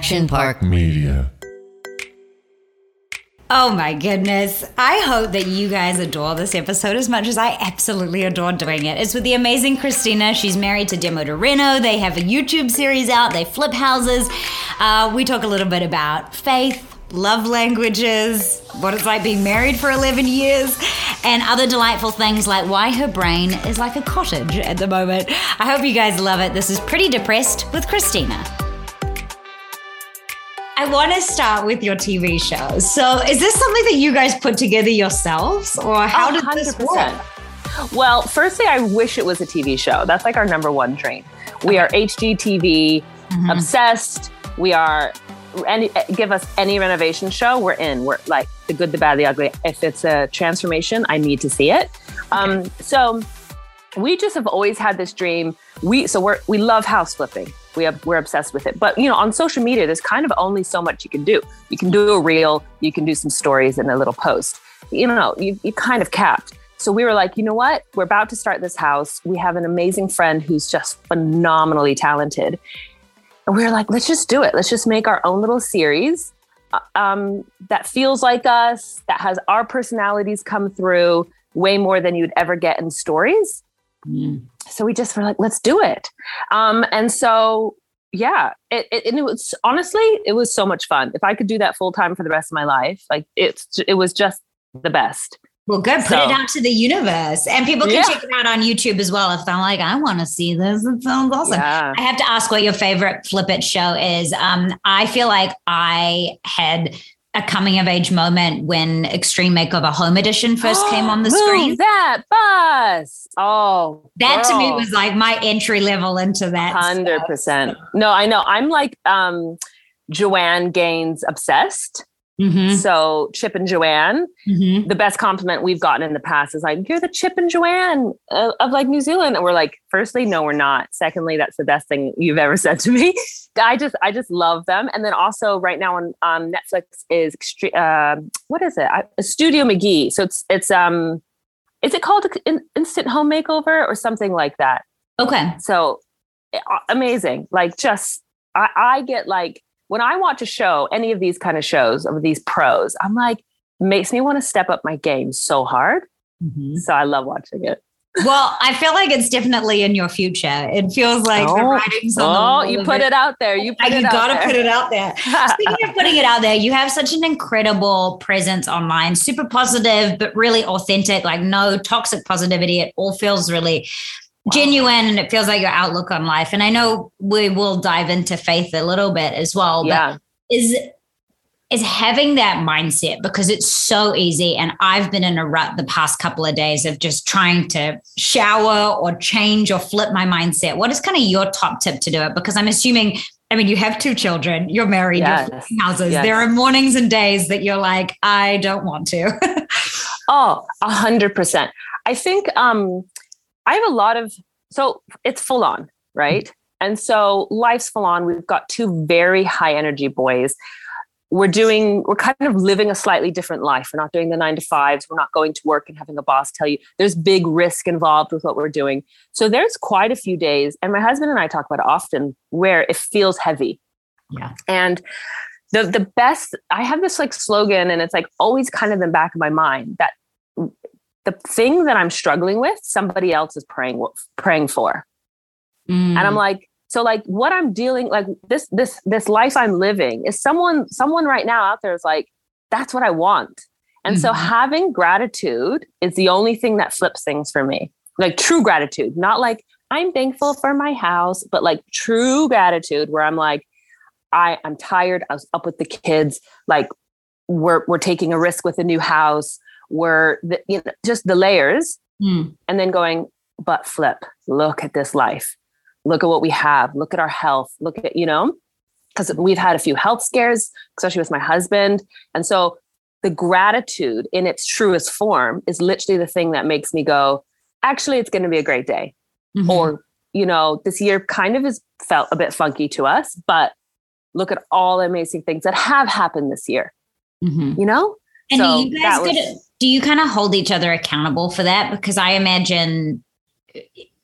Action Park Media. Oh my goodness. I hope that you guys adore this episode as much as I absolutely adore doing it. It's with the amazing Christina. She's married to Demo Doreno. They have a YouTube series out, they flip houses. Uh, we talk a little bit about faith, love languages, what it's like being married for 11 years, and other delightful things like why her brain is like a cottage at the moment. I hope you guys love it. This is Pretty Depressed with Christina. I want to start with your TV shows. So, is this something that you guys put together yourselves, or how Oh, did this 100%. work? Well, firstly, I wish it was a TV show. That's like our number one dream. We are HGTV Mm-hmm. obsessed. We are any give us any renovation show, we're in. We're like the good, the bad, the ugly. If it's a transformation, I need to see it. Um, so we just have always had this dream. We so we're we love house flipping. We have we're obsessed with it. But you know, on social media, there's kind of only so much you can do. You can do a reel, you can do some stories and a little post. You know, you you kind of capped. So we were like, you know what? We're about to start this house. We have an amazing friend who's just phenomenally talented. And we were like, let's just do it. Let's just make our own little series uh, um, that feels like us, that has our personalities come through way more than you'd ever get in stories so we just were like let's do it um and so yeah it, it and it was honestly it was so much fun if i could do that full time for the rest of my life like it's it was just the best Well, good. Put So- it out to the universe, and people can Yeah. check it out on YouTube as well if they're like, I want to see this. It sounds awesome. yeah I have to ask what your favorite Flip It show is. Um, I feel like I had a coming of age moment when Extreme Makeover Home Edition first came on the screen. that bus oh That to me was like my entry level into that. Hundred percent. No, I know. I'm like um Joanna Gaines obsessed. Mhm, So Chip and Joanna, mhm. the best compliment we've gotten in the past is like, "You're the Chip and Joanna of, of like New Zealand," and we're like, firstly, no, we're not. Secondly, that's the best thing you've ever said to me. I just, I just love them. And then also right now on um, Netflix is uh, what is it? I, Studio McGee. So it's it's um, is it called In- Instant Home Makeover or something like that? Okay. So amazing. Like just I, I get like when I watch a show, any of these kind of shows of these pros, I'm like, makes me want to step up my game so hard. Mhm. So I love watching it. Well, I feel like it's definitely in your future. It feels like the Oh. writing's on the Oh, wall you put it out there. You put you it gotta there. put it out there. Speaking of putting it out there, you have such an incredible presence online, super positive, but really authentic, like no toxic positivity. It all feels really genuine and it feels like your outlook on life. And I know we will dive into faith a little bit as well, yeah. but is is having that mindset because it's so easy and I've been in a rut the past couple of days of just trying to shower or change or flip my mindset. What is kind of your top tip to do it? Because I'm assuming I mean, you have two children, you're married, Yes. you're houses. Yes. There are mornings and days that you're like, I don't want to. Oh, a hundred percent. I think um I have a lot of so it's full on, right? And so life's full on. We've got two very high energy boys. We're doing, we're kind of living a slightly different life. We're not doing the nine to fives. We're not going to work and having a boss tell you there's big risk involved with what we're doing. So there's quite a few days, and my husband and I talk about it often where it feels heavy. Yeah. And the the best, I have this like slogan, and it's like always kind of in the back of my mind that the thing that I'm struggling with, somebody else is praying praying for. Mm. And I'm like, so like what I'm dealing like this this this life I'm living is someone someone right now out there is like, that's what I want. And so Mhm. having gratitude is the only thing that flips things for me. Like true gratitude, not like I'm thankful for my house, but like true gratitude where I'm like, I, I'm tired. I was up with the kids. Like we're we're taking a risk with a new house. We're the, you know, just the layers Mm. and then going, but flip, look at this life. Look at what we have. Look at our health. Look at, you know, because we've had a few health scares, especially with my husband. And so the gratitude in its truest form is literally the thing that makes me go, actually, it's going to be a great day. Mhm. Or, you know, this year kind of has felt a bit funky to us, but look at all the amazing things that have happened this year, Mhm. you know? And So you guys was- get do you kind of hold each other accountable for that? Because I imagine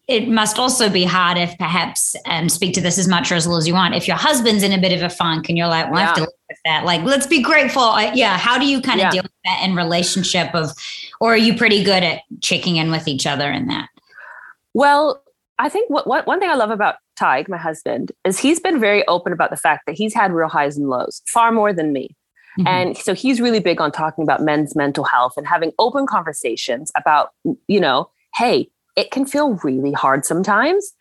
it must also be hard if perhaps and speak to this as much or as little as you want if your husband's in a bit of a funk and you're like well yeah. i have to live with that like let's be grateful yeah how do you kind of yeah. deal with that in relationship of or are you pretty good at checking in with each other in that well i think what, what one thing i love about Tig, my husband, is he's been very open about the fact that he's had real highs and lows, far more than me. Mm-hmm. And so he's really big on talking about men's mental health and having open conversations about, you know, hey, it can feel really hard sometimes.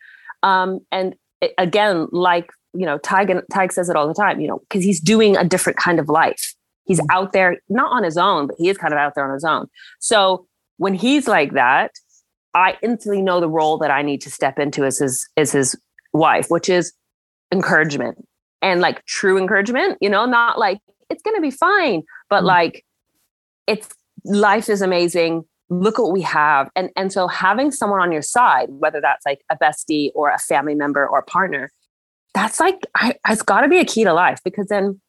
Um, and it, again, like, you know, Tig, Tig says it all the time, you know, because he's doing a different kind of life. He's mm-hmm. out there, not on his own, but he is kind of out there on his own. So when he's like that, I instantly know the role that I need to step into as his as his wife, which is encouragement and like true encouragement, you know, not like it's going to be fine, but mm-hmm. like it's life is amazing. Look what we have. And and so having someone on your side whether that's like a bestie or a family member or a partner that's like I, it's got to be a key to life because then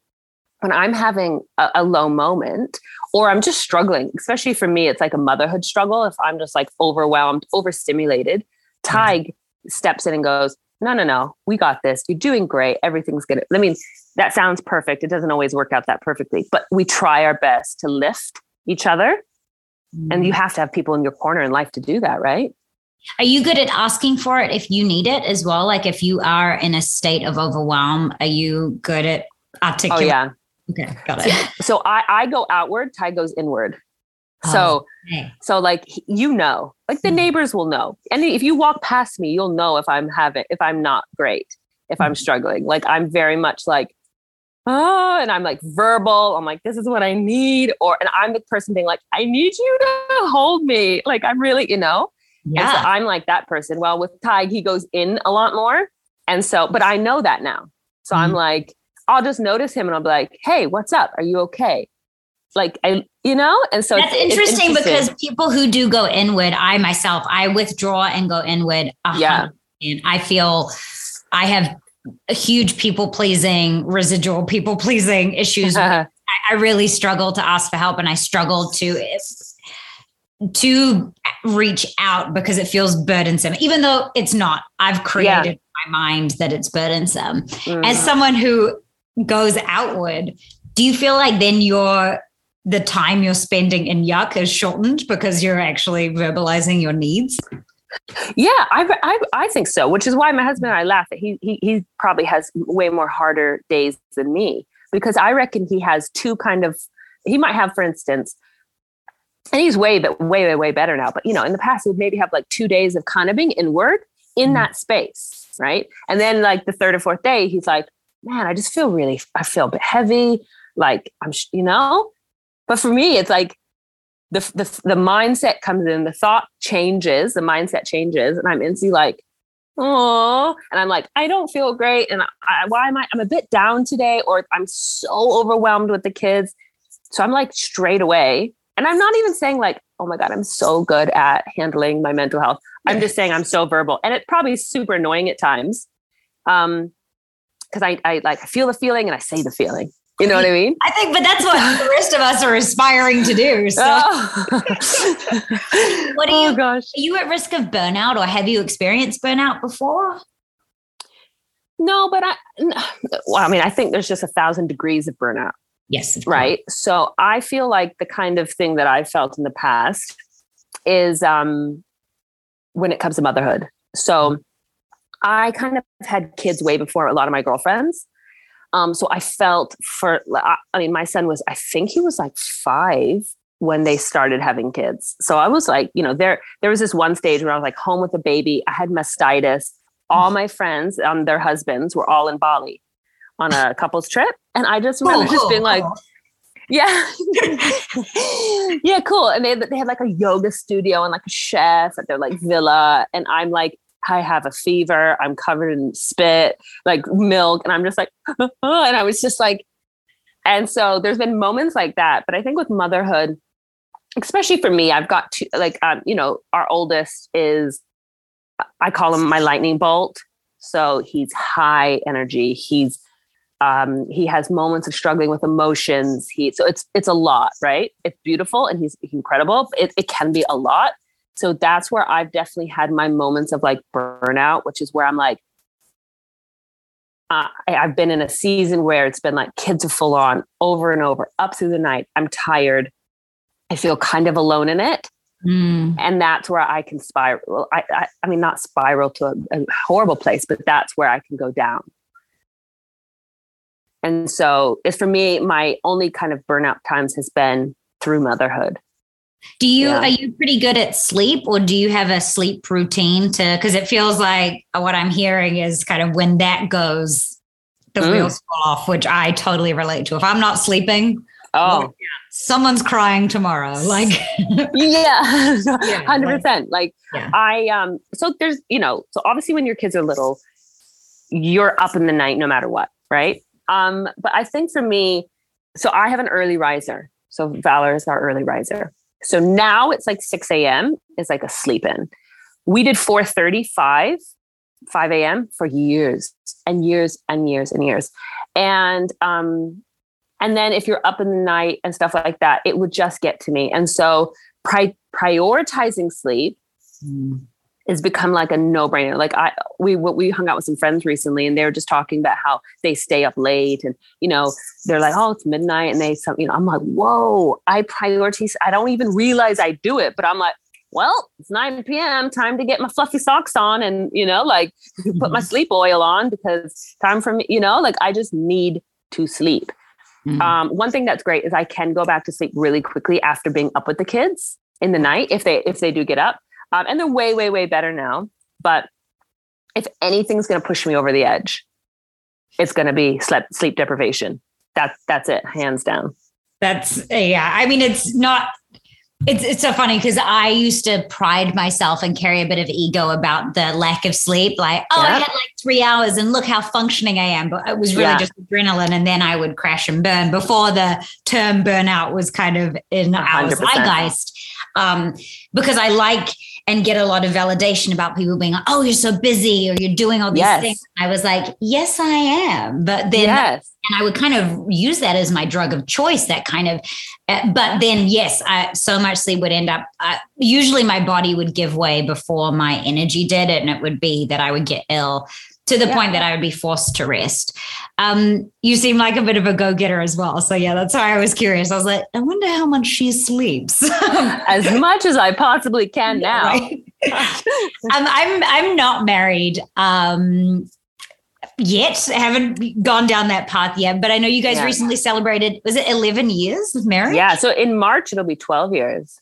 when i'm having a, a, low moment or i'm just struggling especially for me it's like a motherhood struggle if i'm just like overwhelmed overstimulated tig steps in and goes no no no we got this. You're doing great. Everything's good i mean that sounds perfect it doesn't always work out that perfectly but we try our best to lift each other Mm-hmm. And you have to have people in your corner in life to do that, right? Are you good at asking for it if you need it as well? Like if you are in a state of overwhelm, are you good at articulating? Oh, yeah. Okay, got it. So, so I, I go outward, Tig goes inward. Oh, so, okay. so like you know, like the mm-hmm. neighbors will know, and if you walk past me, you'll know if I'm having, if I'm not great, if I'm mm-hmm. struggling. Like I'm very much like oh, and I'm like verbal. I'm like, this is what I need. Or, and I'm the person being like, I need you to hold me. Like, I'm really, you know? Yeah. So I'm like that person. Well, with Tig, he goes in a lot more. And so, but I know that now. So mm-hmm. I'm like, I'll just notice him and I'll be like, hey, what's up? Are you okay? Like, I, you know? And so that's interesting, interesting, because people who do go inward, I myself, I withdraw and go inward. Yeah. And I feel I have huge people pleasing, residual people pleasing issues. I, I really struggle to ask for help and I struggle to to reach out because it feels burdensome, even though it's not. I've created yeah. my mind that it's burdensome. Mm. As someone who goes outward, do you feel like then your the time you're spending in yuck is shortened because you're actually verbalizing your needs? Yeah, I, I, I think so. Which is why my husband and I laugh that he he he probably has way more harder days than me because I reckon he has two kind of he might have, for instance, and he's way but way way way better now. But you know, in the past he'd maybe have like two days of kind of being inward in mm. that space, right? And then like the third or fourth day, he's like, man, I just feel really I feel a bit heavy, like I'm you know. But for me, it's like the, the, the mindset comes in, the thought changes, the mindset changes, and I'm instantly like, oh, and I'm like, I don't feel great, and I, why am I? I'm a bit down today, or I'm so overwhelmed with the kids. So I'm like straight away, and I'm not even saying like, oh my god, I'm so good at handling my mental health. I'm just saying I'm so verbal, and it probably is super annoying at times, um, because I I like I feel the feeling and I say the feeling. You know what I mean? I think, but that's what the rest of us are aspiring to do. So, oh. what are oh, you? Gosh. Are you at risk of burnout, or have you experienced burnout before? No, but I. Well, I mean, I think there's just a thousand degrees of burnout. Yes. Of right. So I feel like the kind of thing that I felt in the past is um, when it comes to motherhood. So I kind of had kids way before a lot of my girlfriends. Um, so I felt for, I mean, my son was, I think he was like five when they started having kids. So I was like, you know, there, there was this one stage where I was like home with a baby. I had mastitis. All my friends and their husbands were all in Bali on a couple's trip. And I just remember just being like, yeah. yeah, cool. And they, they had like a yoga studio and like a chef at their like villa. And I'm like, I have a fever. I'm covered in spit, like milk. And I'm just like, and I was just like, and so there's been moments like that. But I think with motherhood, especially for me, I've got to like, um, you know, our oldest is, I call him my lightning bolt. So he's high energy. He's, um, he has moments of struggling with emotions. He, so it's, it's a lot, right? It's beautiful and he's incredible. It, it can be a lot. So that's where I've definitely had my moments of like burnout, which is where I'm like, uh, I, I've been in a season where it's been like kids are full on over and over, up through the night. I'm tired. I feel kind of alone in it. Mm. And that's where I can spiral. I, I, I mean, not spiral to a, a horrible place, but that's where I can go down. And so it's for me, my only kind of burnout times has been through motherhood. Do you Yeah. are you pretty good at sleep or do you have a sleep routine to because it feels like what I'm hearing is kind of when that goes the Mm. wheels fall off, which I totally relate to. If I'm not sleeping, Oh, someone's crying tomorrow. Like yeah, Yeah, hundred percent. Like Yeah. I um, so there's you know, so obviously when your kids are little, you're up in the night no matter what, right? Um, but I think for me, so I have an early riser. So Valor is our early riser. So now it's like 6 a.m. is like a sleep in. We did 4:35, 5 a.m. for years and years and years and years. And um, and then if you're up in the night and stuff like that, it would just get to me. And so pri- prioritizing sleep has become like a no-brainer. Like I we we hung out with some friends recently and they were just talking about how they stay up late and you know they're like oh it's midnight and they some you know I'm like whoa I prioritize I don't even realize I do it but I'm like well it's 9 p.m. time to get my fluffy socks on and you know like put my sleep oil on because time for me you know like I just need to sleep. Mhm. Um, one thing that's great is I can go back to sleep really quickly after being up with the kids in the night if they if they do get up, um, and they're way way way better now. But if anything's going to push me over the edge, it's going to be sleep sleep deprivation. That's that's it, hands down. That's yeah. I mean, it's not. It's it's so funny because I used to pride myself and carry a bit of ego about the lack of sleep. Like, oh, I had like three hours, and look how functioning I am. But it was really Yeah. just adrenaline, and then I would crash and burn before the term burnout was kind of in our 100%. zeitgeist. Um, because I like and get a lot of validation about people being like, "Oh, you're so busy," or "You're doing all these Yes. things." I was like, "Yes, I am," but then yes, and I would kind of use that as my drug of choice. That kind of, uh, but then yes, I, so much sleep would end up. Uh, usually, my body would give way before my energy did, and it would be that I would get ill to the Yeah. point that I would be forced to rest. Um, you seem like a bit of a go getter as well, so yeah, that's why I was curious. I was like, I wonder how much she sleeps. as much as I possibly can now. Right? um, I'm I'm not married um, yet. haven't gone down that path yet. But I know you guys Yeah. recently celebrated. Was it 11 years of marriage? yeah, so in March it'll be twelve years.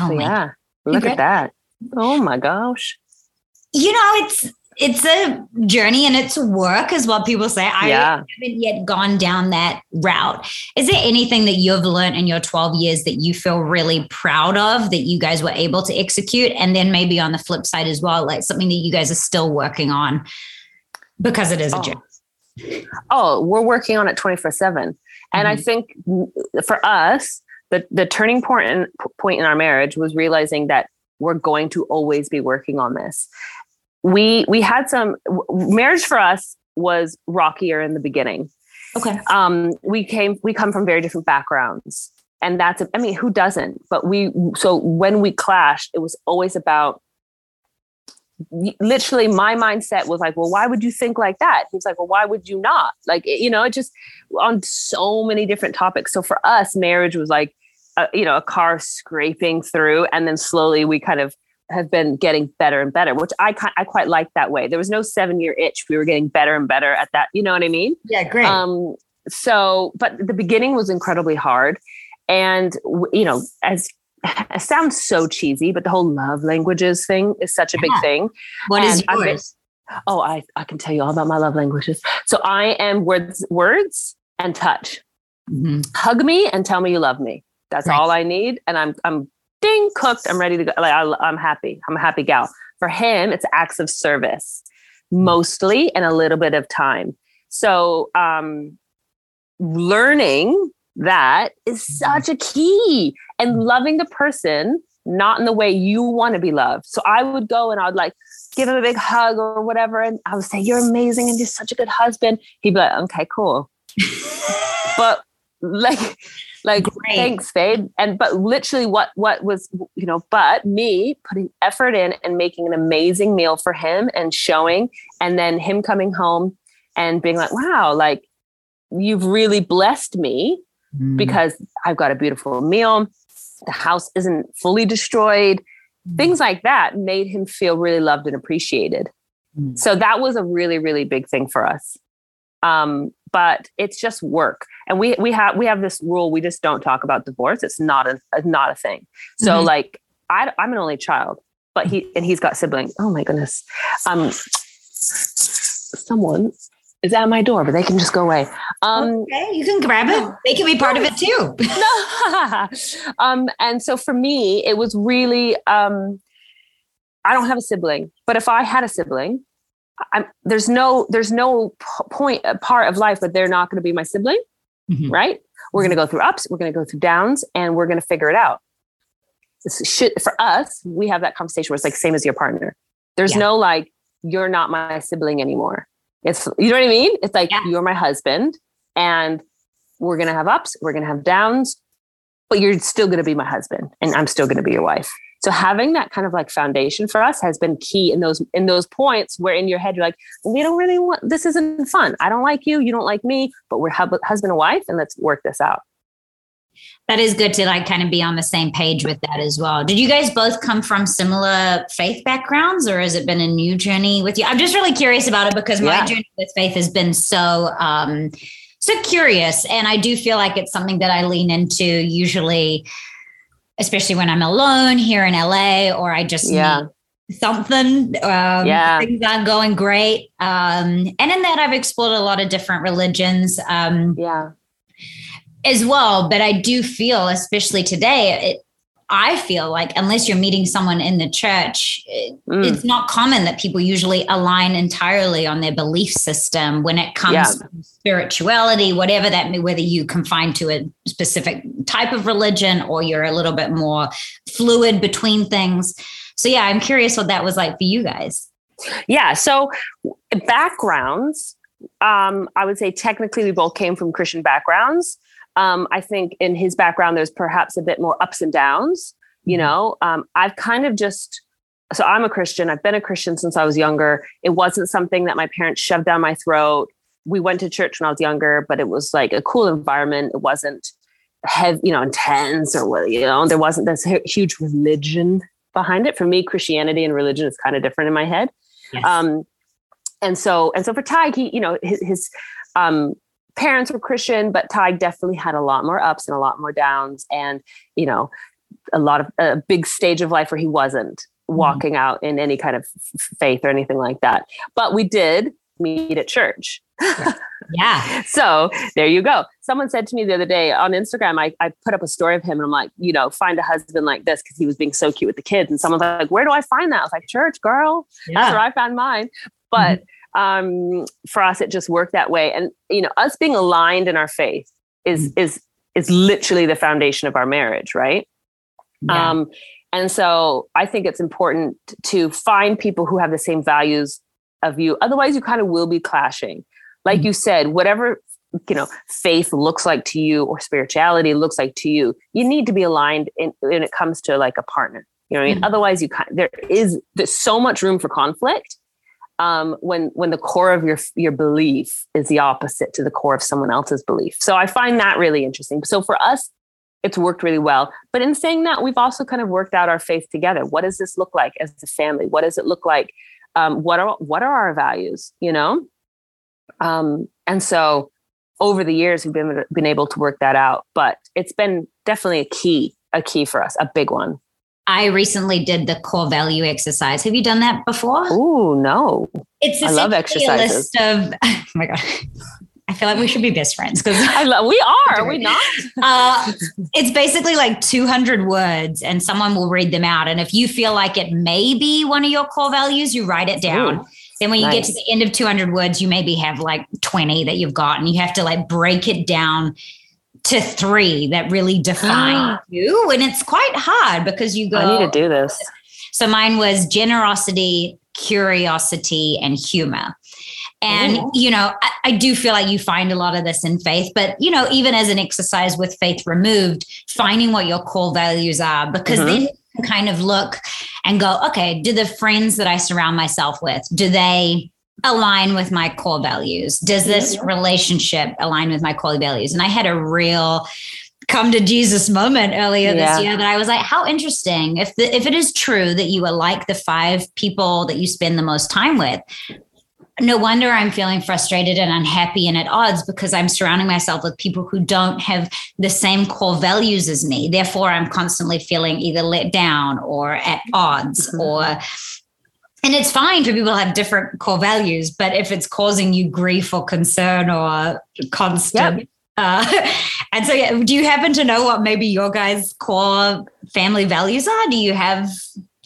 Oh So my. yeah, look at that. Oh my gosh. You know, it's it's a journey and it's work, is what people say. I Yeah. haven't yet gone down that route. Is there anything that you've learned in your 12 years that you feel really proud of that you guys were able to execute? And then maybe on the flip side as well, like something that you guys are still working on because it is a Oh. journey. oh we're working on it 24 7 and i Mhm. think for us the, the turning point in, point in our marriage was realizing that we're going to always be working on this we we had some marriage for us was rockier in the beginning. Okay. um we came we come from very different backgrounds. And that's i mean who doesn't? But we so when we clashed it was always about literally my mindset was like well why would you think like that? He's like well why would you not? Like you know it just on so many different topics. So for us marriage was like a, you know a car scraping through and then slowly we kind of have been getting better and better which i i quite like that way there was no 7 year itch we were getting better and better at that you know what i mean Yeah, great. um, so, but the beginning was incredibly hard. And, you know, as it sounds so cheesy, but the whole love languages thing is such a big Yeah. thing. what is and been- yours? Oh, I, I can tell you all about my love languages. So I am words, words and touch. Mhm. Hug me and tell me you love me. That's Right. all I need. And I'm, I'm ding cooked. I'm ready to go. Like I, I'm happy. I'm a happy gal. For him, it's acts of service mostly and a little bit of time. So, um, learning that is such a key and loving the person not in the way you want to be loved. So I would go and I would like give him a big hug or whatever. And I would say, You're amazing and you're such a good husband. He'd be like, Okay, cool. but like, Like Great. thanks, babe. And but literally what what was you know, but me putting effort in and making an amazing meal for him and showing and then him coming home and being like, wow, like you've really blessed me mm. because I've got a beautiful meal. The house isn't fully destroyed. Mm. Things like that made him feel really loved and appreciated. Mm. So that was a really, really big thing for us. Um, but it's just work, and we we have we have this rule: we just don't talk about divorce. It's not a, not a thing. So mm-hmm. like I, I'm an only child, but he and he's got siblings. Oh my goodness. Um, someone is at my door, but they can just go away. Um, okay, you can grab it. They can be part of it too. um, and so for me, it was really, um, I don't have a sibling, but if I had a sibling, I'm, there's no there's no point a part of life that they're not going to be my sibling, mm-hmm. right? We're going to go through ups, we're going to go through downs, and we're going to figure it out. Should, for us, we have that conversation where it's like same as your partner. There's yeah. no like you're not my sibling anymore. It's you know what I mean? It's like yeah. you're my husband and we're going to have ups, we're going to have downs, but you're still going to be my husband and I'm still going to be your wife. So having that kind of like foundation for us has been key in those in those points where in your head you're like, we don't really want this isn't fun. I don't like you, you don't like me, but we're husband and wife and let's work this out that is good to like kind of be on the same page with that as well. Did you guys both come from similar faith backgrounds or has it been a new journey with you? I'm just really curious about it because my yeah. journey with faith has been so um so curious and I do feel like it's something that I lean into usually especially when I'm alone here in LA or I just yeah. something um yeah. things aren't going great um and in that I've explored a lot of different religions um yeah as well. But I do feel, especially today, it, I feel like unless you're meeting someone in the church, it, mm. it's not common that people usually align entirely on their belief system when it comes yeah. to spirituality, whatever that may, whether you confine to a specific type of religion or you're a little bit more fluid between things. So yeah, I'm curious what that was like for you guys. Yeah. So backgrounds, um, I would say technically we both came from Christian backgrounds. Um, I think in his background, there's perhaps a bit more ups and downs. You mm-hmm. know, um, I've kind of just, so I'm a Christian. I've been a Christian since I was younger. It wasn't something that my parents shoved down my throat. We went to church when I was younger, but it was like a cool environment. It wasn't heavy, you know, intense or, you know, there wasn't this huge religion behind it. For me, Christianity and religion is kind of different in my head. Yes. Um, and so, and so for Ty, he, you know, his, his um, parents were Christian, but Ty definitely had a lot more ups and a lot more downs, and you know, a lot of a big stage of life where he wasn't mm-hmm. walking mm-hmm. out in any kind of faith or anything like that. But we did meet at church. yeah. So there you go. Someone said to me the other day on Instagram, I, I put up a story of him and I'm like, you know, find a husband like this because he was being so cute with the kids. And someone's like, where do I find that? I was like, church, girl. Yeah. That's where I found mine. But mm-hmm um, for us, it just worked that way. And you know, us being aligned in our faith is mm. is is literally the foundation of our marriage, right? Yeah. Um, and so I think it's important to find people who have the same values of you. Otherwise, you kind of will be clashing. Like mm-hmm. you said, whatever you know faith looks like to you or spirituality looks like to you, you need to be aligned in, when it comes to like a partner. You know, I mean? mm-hmm. otherwise, you kind there is there's so much room for conflict um, when when the core of your your belief is the opposite to the core of someone else's belief. So I find that really interesting. So for us, it's worked really well. But in saying that, we've also kind of worked out our faith together. What does this look like as a family? What does it look like? Um, what are what are our values? You know, um, and so over the years we've been been able to work that out. But it's been definitely a key a key for us, a big one. I recently did the core value exercise. Have you done that before? Oh no! It's I love exercises. A list of oh my god. I feel like we should be best friends because. We are. Are we not? uh, it's basically like 200 words, and someone will read them out. And if you feel like it may be one of your core values, you write it down. Ooh, then when you nice. get to the end of 200 words, you maybe have like 20 that you've got, and you have to like break it down to three that really define you. And it's quite hard because you go, I need to do this. So mine was generosity, curiosity, and humor. And, you know, I, I, do feel like you find a lot of this in faith, but, you know, even as an exercise with faith removed, finding what your core values are, because mm-hmm. then you kind of look and go, okay, do the friends that I surround myself with, do they align with my core values? Does this relationship align with my core values? And I had a real, come to Jesus moment earlier yeah. this year that I was like, how interesting. If the, if it is true that you are like the five people that you spend the most time with, no wonder I'm feeling frustrated and unhappy and at odds because I'm surrounding myself with people who don't have the same core values as me. Therefore, I'm constantly feeling either let down or at odds mm-hmm. or and it's fine for people to have different core values, but if it's causing you grief or concern or constant yep. Uh, and so, yeah, do you happen to know what maybe your guys' core family values are? Do you have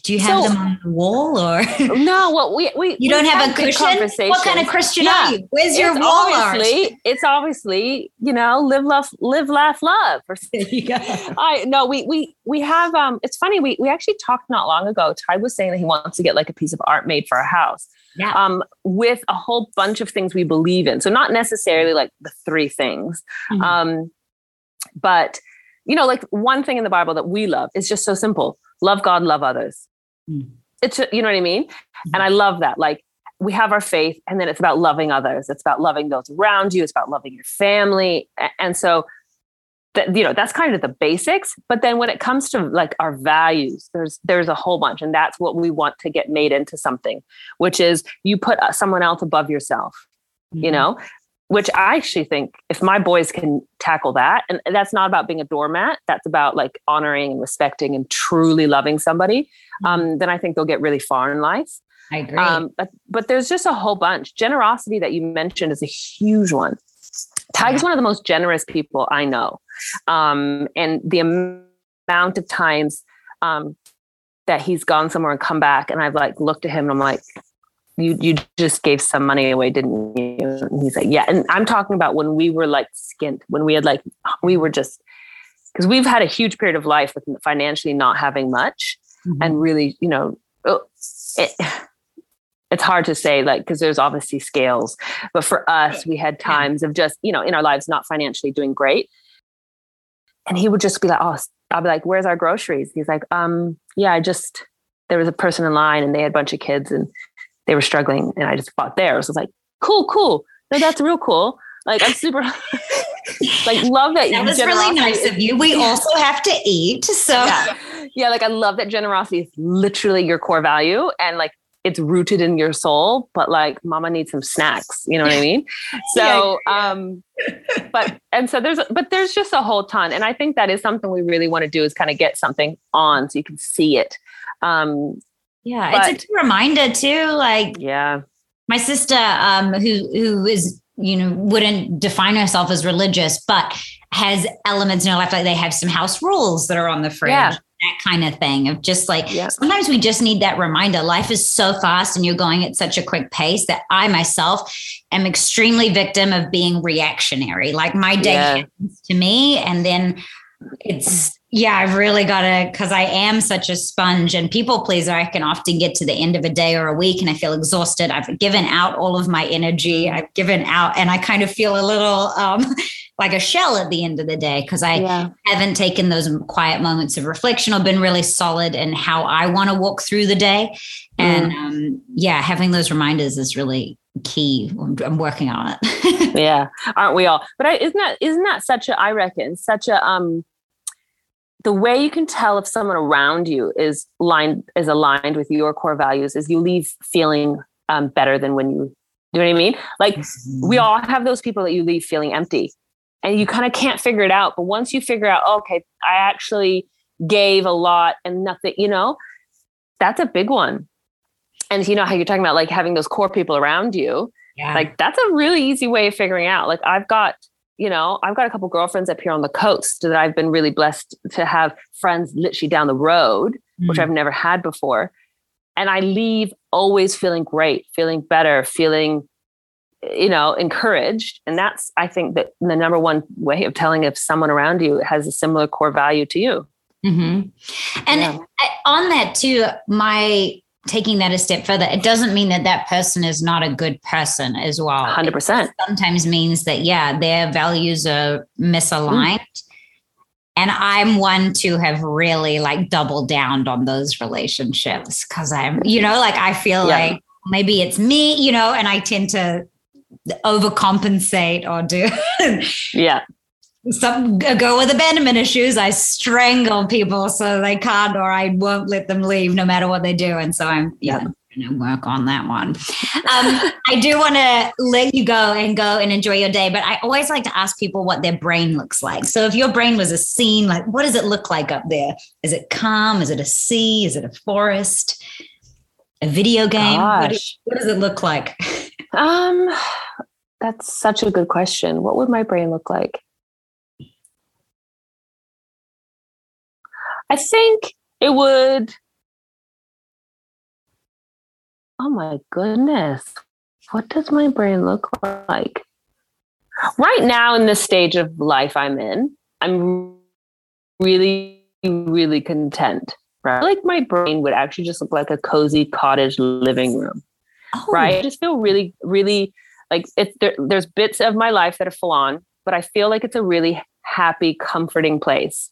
do you have so, them on the wall or no? Well, we we you don't have a cushion. What kind of Christian yeah. are you? Where's your it's wall obviously, art? It's obviously you know live love live laugh love. I no we we we have um. It's funny we we actually talked not long ago. Ty was saying that he wants to get like a piece of art made for our house. Yeah. Um, with a whole bunch of things we believe in. So not necessarily like the three things. Mm-hmm. Um, but you know, like one thing in the Bible that we love is just so simple. Love God, love others. Mm. It's you know what I mean? Mm-hmm. And I love that. Like we have our faith and then it's about loving others. It's about loving those around you. It's about loving your family. And so that you know that's kind of the basics but then when it comes to like our values there's there's a whole bunch and that's what we want to get made into something which is you put uh, someone else above yourself mm-hmm. you know which I actually think if my boys can tackle that, and that's not about being a doormat, that's about like honoring and respecting and truly loving somebody, mm-hmm. um, then I think they'll get really far in life. I agree. Um, but but there's just a whole bunch. Generosity that you mentioned is a huge one. Tig is one of the most generous people I know, um, and the amount of times um, that he's gone somewhere and come back, and I've like looked at him and I'm like, you you just gave some money away, didn't you? And he's like, yeah. And I'm talking about when we were like skint, when we had like we were just because we've had a huge period of life with financially not having much, mm-hmm. and really, you know, oh, it, it's hard to say like because there's obviously scales, but for us, we had times of just you know in our lives not financially doing great, and he would just be like, oh, I'll be like, where's our groceries? He's like, um, yeah, I just there was a person in line and they had a bunch of kids and they were struggling and I just bought theirs. I was like, cool, cool. No, that's real cool. Like I'm super like love that. That was really nice of you. We also have to eat. So yeah. yeah, like I love that generosity is literally your core value and like it's rooted in your soul, but like mama needs some snacks. You know what I mean? So yeah, um but and so there's but there's just a whole ton. And I think that is something we really want to do is kind of get something on so you can see it. Um yeah, but, it's a reminder too. Like, yeah, my sister, um, who who is you know wouldn't define herself as religious, but has elements in her life like they have some house rules that are on the fridge. Yeah. That kind of thing of just like yeah. sometimes we just need that reminder. Life is so fast and you're going at such a quick pace that I myself am extremely victim of being reactionary. Like my day yeah. happens to me and then it's yeah, I've really got to, because I am such a sponge and people pleaser. I can often get to the end of a day or a week and I feel exhausted. I've given out all of my energy. I've given out, and I kind of feel a little um, like a shell at the end of the day because I yeah. haven't taken those quiet moments of reflection or been really solid in how I want to walk through the day. And mm. um, yeah, having those reminders is really key. I'm, I'm working on it. yeah, aren't we all? But I, isn't that isn't that such a? I reckon such a um the way you can tell if someone around you is lined is aligned with your core values is you leave feeling um, better than when you do you know what I mean? Like mm-hmm. we all have those people that you leave feeling empty and you kind of can't figure it out. But once you figure out, oh, okay, I actually gave a lot and nothing, you know, that's a big one. And you know how you're talking about like having those core people around you. Yeah. Like that's a really easy way of figuring out. Like I've got you know, I've got a couple girlfriends up here on the coast that I've been really blessed to have friends literally down the road, mm-hmm. which mm. I've never had before. And I leave always feeling great, feeling better, feeling, you know, encouraged. And that's, I think, that the number one way of telling if someone around you has a similar core value to you. Mm-hmm. And yeah. on that too, my taking that a step further, it doesn't mean that that person is not a good person as well. 100%. It sometimes means that, yeah, their values are misaligned. Mm. And I'm one to have really like doubled down on those relationships because I'm, you know, like I feel yeah. like maybe it's me, you know, and I tend to overcompensate or do. yeah some go with abandonment issues. I strangle people so they can't, or I won't let them leave no matter what they do. And so I'm, yeah, going to work on that one. Um, I do want to let you go and go and enjoy your day, but I always like to ask people what their brain looks like. So if your brain was a scene, like what does it look like up there? Is it calm? Is it a sea? Is it a forest? A video game? What, is, what does it look like? um, that's such a good question. What would my brain look like? I think it would. Oh my goodness. What does my brain look like? Right now, in this stage of life I'm in, I'm really, really content. Right? Like my brain would actually just look like a cozy cottage living room. Oh. Right? I just feel really, really like it's there, there's bits of my life that are full on, but I feel like it's a really happy, comforting place.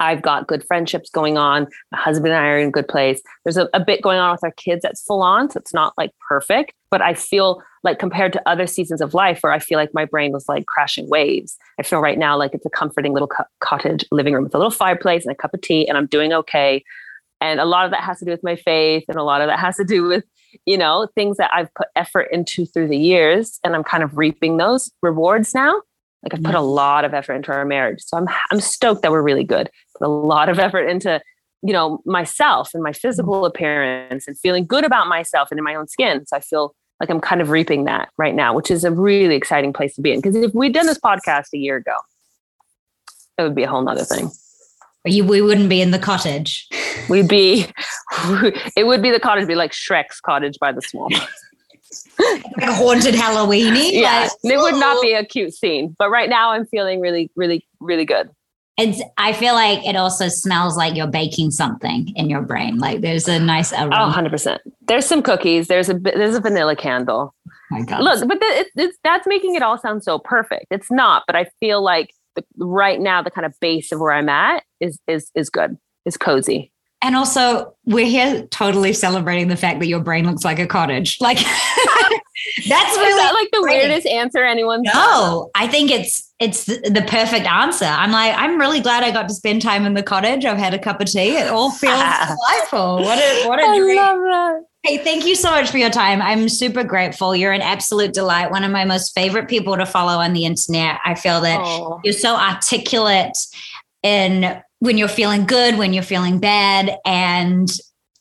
I've got good friendships going on. My husband and I are in a good place. There's a, a, bit going on with our kids that's full on. So it's not like perfect, but I feel like compared to other seasons of life where I feel like my brain was like crashing waves, I feel right now like it's a comforting little co- cottage living room with a little fireplace and a cup of tea, and I'm doing okay. And a lot of that has to do with my faith, and a lot of that has to do with, you know, things that I've put effort into through the years. And I'm kind of reaping those rewards now. Like I've put a lot of effort into our marriage. So I'm I'm stoked that we're really good. Put a lot of effort into, you know, myself and my physical mm-hmm. appearance and feeling good about myself and in my own skin. So I feel like I'm kind of reaping that right now, which is a really exciting place to be in. Because if we'd done this podcast a year ago, it would be a whole nother thing. You, we wouldn't be in the cottage. We'd be, it would be the cottage, be like Shrek's cottage by the swamp. like a haunted Halloweeny. Yeah, like, it would not be a cute scene. But right now, I'm feeling really, really, really good. It's. I feel like it also smells like you're baking something in your brain. Like there's a nice oh, aroma. Oh, 100 percent. There's some cookies. There's a there's a vanilla candle. Oh my God. Look, but it's, that's making it all sound so perfect. It's not, but I feel like the, right now the kind of base of where I'm at is is is good. Is cozy. And also, we're here totally celebrating the fact that your brain looks like a cottage. Like, that's really that like the great. weirdest answer anyone. No, I think it's it's the, perfect answer. I'm like, I'm really glad I got to spend time in the cottage. I've had a cup of tea. It all feels delightful. What a what a I dream. Love that. Hey, thank you so much for your time. I'm super grateful. You're an absolute delight. One of my most favorite people to follow on the internet. I feel that oh. you're so articulate in when you're feeling good, when you're feeling bad. And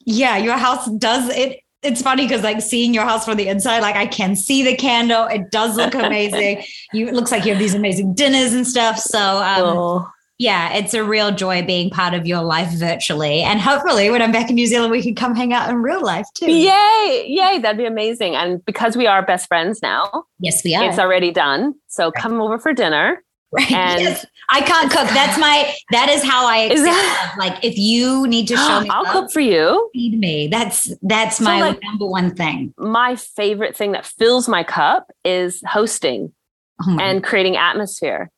yeah, your house does it. It's funny because like seeing your house from the inside, like I can see the candle. It does look amazing. you it looks like you have these amazing dinners and stuff. So um, oh. yeah, it's a real joy being part of your life virtually. And hopefully when I'm back in New Zealand, we can come hang out in real life too. Yay. Yay. That'd be amazing. And because we are best friends now. Yes, we are. It's already done. So right. come over for dinner. Right. And yes. I can't cook. That's my that is how I is that, like if you need to show me I'll love, cook for you. Feed me. That's that's so my like, number one thing. My favorite thing that fills my cup is hosting oh and creating atmosphere.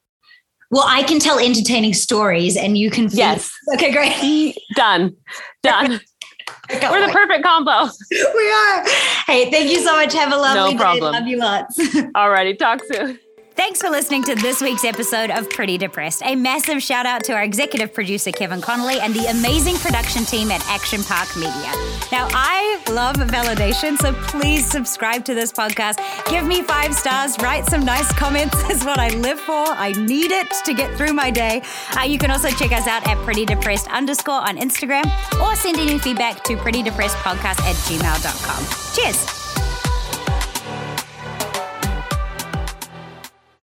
Well, I can tell entertaining stories and you can feed. Yes. Okay, great. Done. Done. We're the perfect combo. We are. Hey, thank you so much. Have a lovely no problem. day. Love you lots. Alrighty, talk soon. Thanks for listening to this week's episode of Pretty Depressed. A massive shout out to our executive producer, Kevin Connolly, and the amazing production team at Action Park Media. Now, I love validation, so please subscribe to this podcast. Give me five stars, write some nice comments, is what I live for. I need it to get through my day. Uh, you can also check us out at Pretty Depressed underscore on Instagram or send any feedback to prettydepressedpodcast at gmail.com. Cheers.